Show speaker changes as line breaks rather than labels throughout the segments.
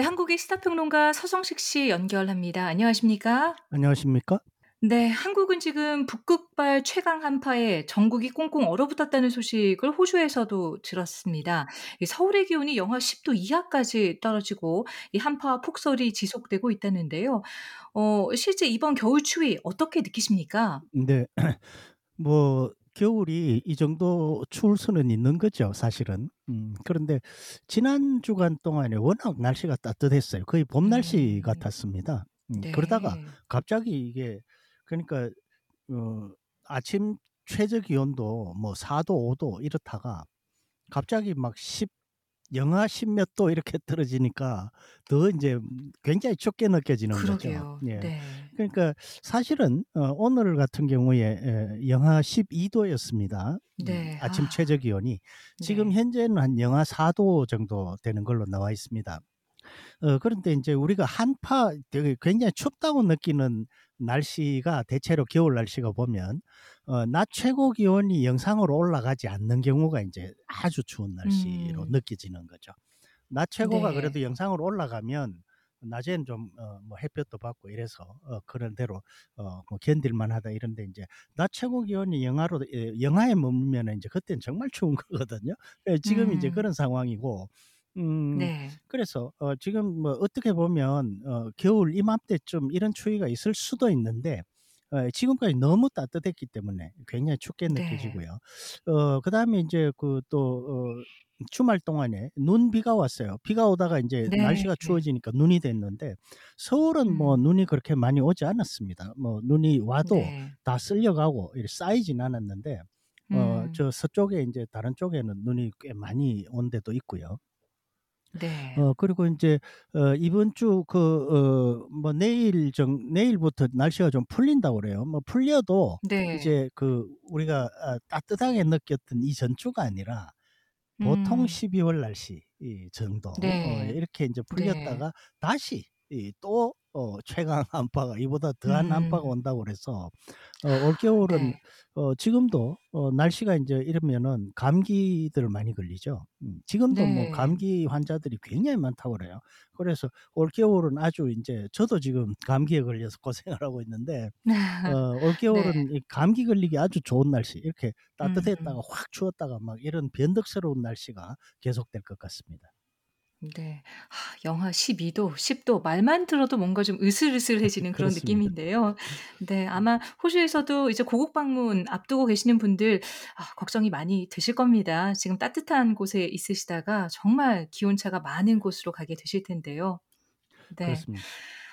네, 한국의 시사평론가 서정식 씨 연결합니다. 안녕하십니까?
안녕하십니까?
네, 한국은 지금 북극발 최강 한파에 전국이 꽁꽁 얼어붙었다는 소식을 호주에서도 들었습니다. 서울의 기온이 영하 10도 이하까지 떨어지고 이 한파 폭설이 지속되고 있다는데요. 어, 실제 이번 겨울 추위 어떻게 느끼십니까?
네. 뭐 겨울이 이 정도 추울 수는 있는 거죠, 사실은. 음 그런데 지난 주간 동안에 워낙 날씨가 따뜻했어요. 거의 봄 날씨
음,
같았습니다. 음 그러다가
네.
갑자기 이게 그러니까 어 아침 최저 기온도 뭐 4 도, 5도 이렇다가 갑자기 막 10 영하 10몇도 이렇게 떨어지니까 더 인제 굉장히 춥게 느껴지는 거죠.
그러게요.
예.
네.
그러니까 사실은 어 오늘 같은 경우에 에 영하 12 도였습니다. 음
네.
아침
아,
최저 기온이. 지금
네.
현재는 한 영하 4도 정도 되는 걸로 나와 있습니다. 어 그런데 인제 우리가 한파 되게 굉장히 춥다고 느끼는 날씨가 대체로 겨울 날씨가 보면 어 낮 최고 기온이 영상으로 올라가지 않는 경우가 인제 아주 추운 날씨로
음,
느껴지는 거죠. 낮 최고가
네.
그래도 영상으로 올라가면 낮에는 좀 어 뭐 햇볕도 받고 이래서 어 그런 대로 어 뭐 '견딜 만하다.' 이런데 인제 낮 최고 기온이 영하로 예 영하에 머물면은 인제 그때는 정말 추운 거거든요. 예 지금
음,
그런 상황이고 음
네.
그래서 어 지금 뭐 어떻게 보면 어 겨울 이맘때쯤 이런 추위가 있을 수도 있는데 어 지금까지 너무 따뜻했기 때문에 굉장히 춥게
네.
느껴지고요. 어 그 다음에 인제 그또 어 주말 동안에 눈 비가 왔어요. 비가 오다가 인제
네.
날씨가 추워지니까 눈이 됐는데 서울은 뭐
음.
눈이 그렇게 많이 오지 않았습니다. 뭐 눈이 와도
네.
다 쓸려가고 쌓이진 않았는데 어
음.
저 서쪽에 인제 다른 쪽에는 눈이 꽤 많이 온 데도 있고요.
네.
어 그리고 인제 어 이번 주 그 어 뭐 내일 정 내일부터 날씨가 좀 풀린다고 그래요. 뭐 풀려도
네.
이제 그 우리가 아 따뜻하게 느꼈던 이 전주가 아니라 보통
음.
12월 날씨 이 정도 어
네.
이렇게 인제
네.
풀렸다가 다시 이 또 어 최강 한파가 이보다 더한 한파가
음.
온다고 그래서 어 올겨울은
네.
어 지금도 어 날씨가 인제 이러면은 감기들 많이 걸리죠. 음 지금도 뭐
네.
감기 환자들이 굉장히 많다고 그래요. 그래서 올겨울은 아주 인제 저도 지금 감기에 걸려서 고생을 하고 있는데 어
네.
올겨울은 이 감기 걸리기 아주 좋은 날씨 이렇게
음.
따뜻했다가 확 추웠다가 막 이런 변덕스러운 날씨가 계속될 것 같습니다.
네. 하, 영하 12 도, 10 도 말만 들어도 뭔가 좀 으슬으슬해지는 그런
그렇습니다.
느낌인데요. 네. 아마 호주에서도 이제 고국 방문 앞두고 계시는 분들 아 걱정이 많이 되실 겁니다. 지금 따뜻한 곳에 있으시다가 정말 기온차가 많은 곳으로 가게 되실 텐데요. 네.
그렇습니다.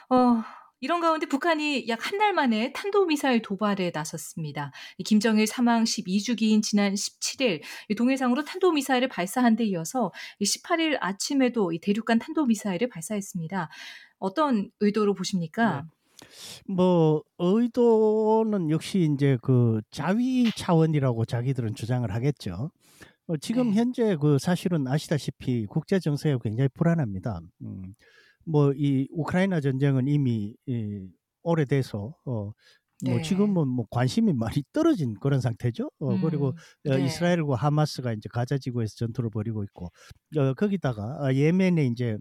어 이런 가운데 북한이 약 한 달 만에 탄도미사일 도발에 나섰습니다. 이 김정일 사망 12 주기인 지난 17일 이 동해상으로 탄도미사일을 발사한 데 이어서 이 18일 아침에도 이 대륙간 탄도미사일을 발사했습니다. 어떤 의도로
네.
보십니까?
뭐 의도는 역시 인제 그 자위 차원이라고 자기들은 주장을 하겠죠. 어 지금
네.
현재 그 사실은 아시다시피 국제 정세가 굉장히 불안합니다. 음 뭐 이 우크라이나 전쟁은 이미 이 오래돼서 어뭐
네.
지금은 뭐 관심이 많이 떨어진 그런 상태죠. 어 그리고
음.
어
네.
이스라엘과 하마스가 인제 가자 지구에서 전투를 벌이고 있고 어 거기다가 아 예멘에 인제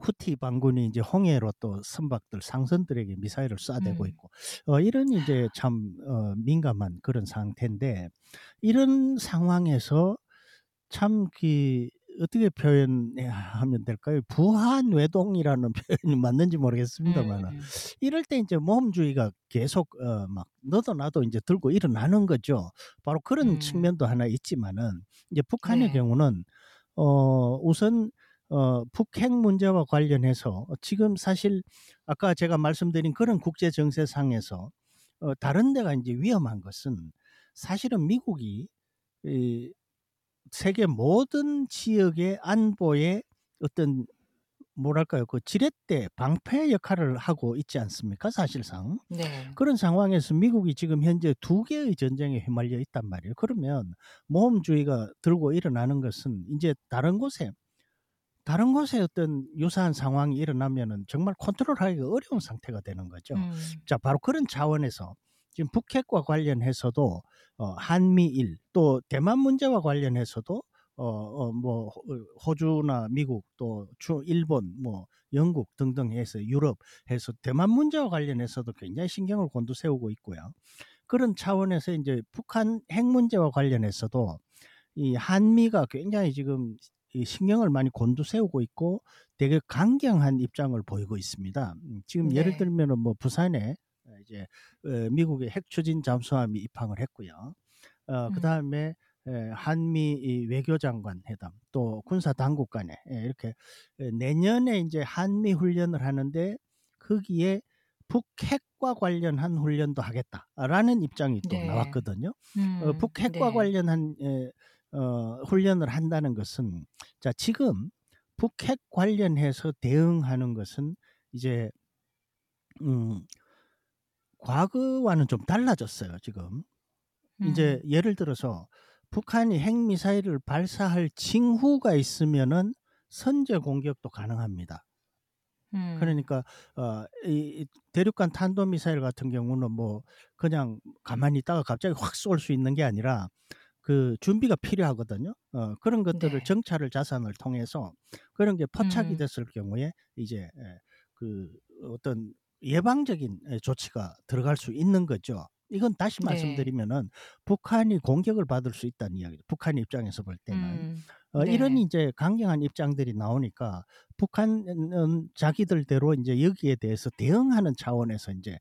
후티 반군이 이제 홍해로 또 선박들 상선들에게 미사일을 쏴대고
음.
있고 어 이런 이제 참 어 민감한 그런 상태인데 이런 상황에서 참그 어떻게 표현해야 하면 될까요? 부한 외동이라는 표현이 맞는지 모르겠습니다만은
음.
이럴 때 인제 모험주의가 계속 어 막 너도 나도 인제 들고 일어나는 거죠. 바로 그런
음.
측면도 하나 있지만은 이제 북한의
네.
경우는 어 우선 어 북핵 문제와 관련해서 지금 사실 아까 제가 말씀드린 그런 국제 정세상에서 어 다른 데가 인제 위험한 것은 사실은 미국이 이 세계 모든 지역의 안보에 어떤 뭐랄까요? 그 지렛대, 방패 역할을 하고 있지 않습니까 사실상.
네.
그런 상황에서 미국이 지금 현재 두 개의 전쟁에 휘말려 있단 말이에요. 그러면 모험주의가 들고 일어나는 것은 인제 다른 곳에 다른 곳에 어떤 유사한 상황이 일어나면은 정말 컨트롤하기가 어려운 상태가 되는 거죠.
음.
자 바로 그런 차원에서 지금 북핵과 관련해서도 어 한미일 또 대만 문제와 관련해서도 어어뭐호어 호주나 미국 또 주 일본 뭐 영국 등등 해서 유럽 해서 대만 문제와 관련해서도 굉장히 신경을 곤두세우고 있고요. 그런 차원에서 인제 북한 핵 문제와 관련해서도 이 한미가 굉장히 지금 이 신경을 많이 곤두세우고 있고 되게 강경한 입장을 보이고 있습니다. 음 지금 예를
네.
들면은 뭐 부산에 어 이제 어 미국의 핵 추진 잠수함이 입항을 했고요. 어
음.
그다음에 예 한미 이 외교장관 회담 또 군사 당국 간에 예 이렇게 예 내년에 인제 한미 훈련을 하는데 거기에 "북핵과 관련한 훈련도 하겠다."라는 입장이 또
네.
나왔거든요.
어음
북핵과
네.
관련한 예어 훈련을 한다는 것은 자 지금 북핵 관련해서 대응하는 것은 이제 음 과거와는 좀 달라졌어요 지금.
음.
예를 들어서 북한이 핵미사일을 발사할 징후가 있으면은 선제 공격도 가능합니다.
음.
그러니까 어이이 대륙간 탄도미사일 같은 경우는 뭐 그냥 가만히 있다가 갑자기 확 쏠 수 있는 게 아니라 그 준비가 필요하거든요. 어 그런 것들을
네.
정찰을 자산을 통해서 그런 게 포착이
음.
됐을 경우에 이제 예그 어떤 예방적인 예 조치가 들어갈 수 있는 거죠. 이건 다시
네.
말씀드리면은 북한이 공격을 받을 수 있다는 이야기죠 북한 입장에서 볼 때는.
음.
어 이런
네.
인제 강경한 입장들이 나오니까 북한은 자기들대로 인제 여기에 대해서 대응하는 차원에서 인제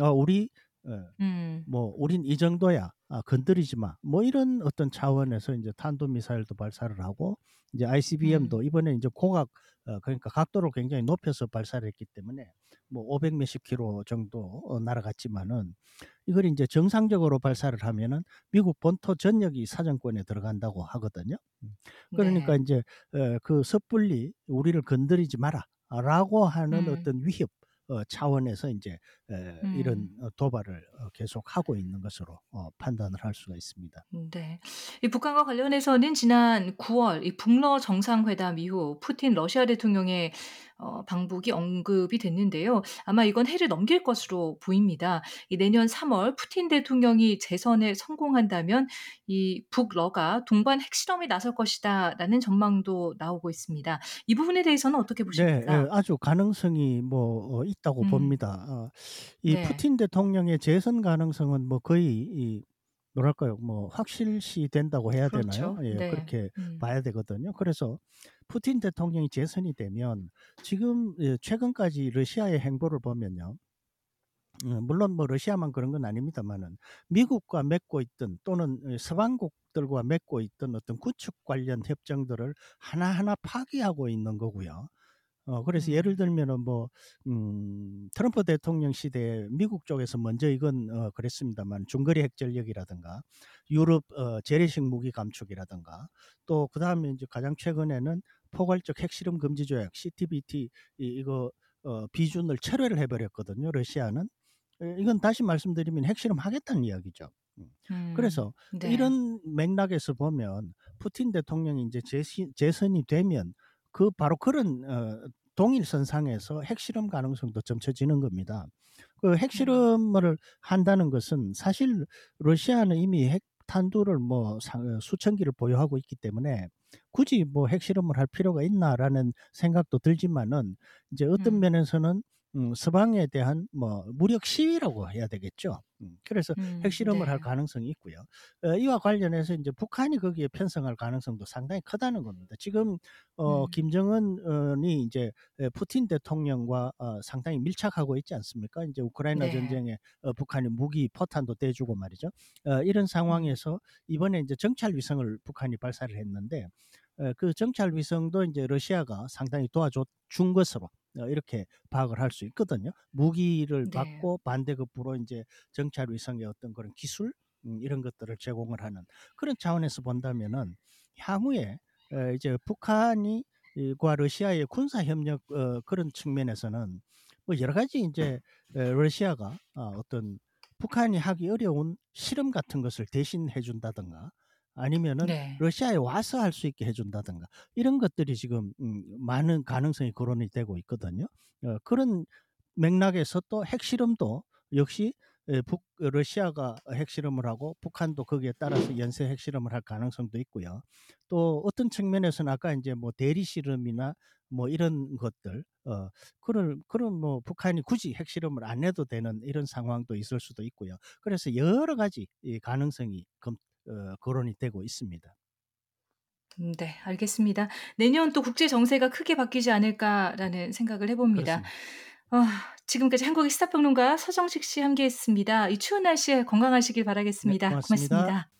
예어 우리 어
음.
뭐 "우린 이 정도야. 아 건드리지 마." 뭐 이런 어떤 차원에서 인제 탄도 미사일도 발사를 하고 이제
음.
ICBM도 이번에 인제 고각 어 그러니까 각도를 굉장히 높여서 발사를 했기 때문에 뭐 500 몇십 킬로 정도 어 날아갔지만은 이걸 인제 정상적으로 발사를 하면은 미국 본토 전역이 사정권에 들어간다고 하거든요. 음 그러니까
네.
인제 어그 "섣불리 우리를 건드리지 마라."라고 하는
음.
어떤 위협 어 차원에서 인제 에 이런
음.
어 도발을 어 계속하고 있는 것으로 어 판단을 할 수가 있습니다.
음 네. 이 북한과 관련해서는 지난 9월 이 북러 정상회담 이후 푸틴 러시아 대통령의 어 방북이 언급이 됐는데요. 아마 이건 해를 넘길 것으로 보입니다. 이 내년 3월 푸틴 대통령이 재선에 성공한다면 이 북러가 동반 핵실험에 나설 것이다라는 전망도 나오고 있습니다. 이 부분에 대해서는 어떻게
네. 예.
보십니까?
아주 가능성이 뭐어 있다고
음.
봅니다. 어 이
네.
푸틴 대통령의 재선 가능성은 뭐 거의 이 뭐랄까요? 뭐 확실시 된다고 해야 되나요?
그렇죠.
예.
네.
그렇게
음.
봐야 되거든요. 그래서 푸틴 대통령이 재선이 되면 지금 예 최근까지 러시아의 행보를 보면요. 어 물론 뭐 러시아만 그런 건 아닙니다마는 미국과 맺고 있던 또는 어 서방국들과 맺고 있던 어떤 구축 관련 협정들을 하나하나 파기하고 있는 거고요. 어 그래서 예를
음.
들면은 뭐 음 트럼프 대통령 시대에 미국 쪽에서 먼저 이건 어 그랬습니다만 중거리 핵 전력이라든가 유럽 어 재래식 무기 감축이라든가 또 그 다음에 인제 가장 최근에는 포괄적 핵실험 금지 조약 CTBT 이 이거 어 비준을 철회를 해 버렸거든요 러시아는. 예 이건 다시 말씀드리면 핵실험 하겠다는 이야기죠. 음.
음.
그래서
네.
이런 맥락에서 보면 푸틴 대통령이 인제 재시 재선이 되면 그 바로 그런 어 동일선상에서 핵실험 가능성도 점쳐지는 겁니다. 그
음.
핵실험을 한다는 것은 사실 러시아는 이미 핵 탄두를 뭐상어 수천 기를 보유하고 있기 때문에 ' 굳이 뭐 핵실험을 할 필요가 있나.'라는 생각도 들지만은 이제 어떤
음.
면에서는 음 서방에 대한 뭐 무력 시위라고 해야 되겠죠. 음 그래서
음.
핵실험을 할
네.
가능성이 있고요. 어 이와 관련해서 인제 북한이 거기에 편성할 가능성도 상당히 크다는 겁니다. 지금 어
음.
김정은 이 인제 에 푸틴 대통령과 어 상당히 밀착하고 있지 않습니까? 인제 우크라이나
네.
전쟁에 어 북한이 무기 포탄도 떼주고 말이죠. 어 이런
음.
상황에서 이번에 인제 정찰 위성을 북한이 발사를 했는데 어 그 정찰 위성도 인제 러시아가 상당히 도와줘 준 것으로 어 이렇게 파악을 할 수 있거든요. 무기를
네.
받고 반대급부로 인제 정찰 위성의 어떤 그런 기술 음 이런 것들을 제공을 하는 그런 차원에서 본다면은 향후에 에 이제 북한이 이과 러시아의 군사 협력 어 그런 측면에서는 뭐 여러 가지 인제 에 러시아가 어 어떤 북한이 하기 어려운 실험 같은 것을 대신 해 준다든가 아니면은
네.
러시아에 와서 할 수 있게 해 준다든가 이런 것들이 지금 음 많은 가능성이 거론이 되고 있거든요. 어 그런 맥락에서 또 핵실험도 역시 예북 러시아가 핵실험을 하고 북한도 거기에 따라서 연쇄 핵실험을 할 가능성도 있고요. 또 어떤 측면에서는 아까 인제 뭐 대리 실험이나 뭐 이런 것들 어 그런 그런 뭐 북한이 굳이 핵실험을 안 해도 되는 이런 상황도 있을 수도 있고요. 그래서 여러 가지 이 가능성이 검어 거론이 되고 있습니다.
음네 알겠습니다. '내년 또 국제 정세가 크게 바뀌지 않을까.'라는 생각을 해 봅니다.
그렇습니다.
아 지금까지 한국의 시사평론가 서정식 씨 함께했습니다. 이 추운 날씨에 건강하시길
네
바라겠습니다.
고맙습니다.
고맙습니다.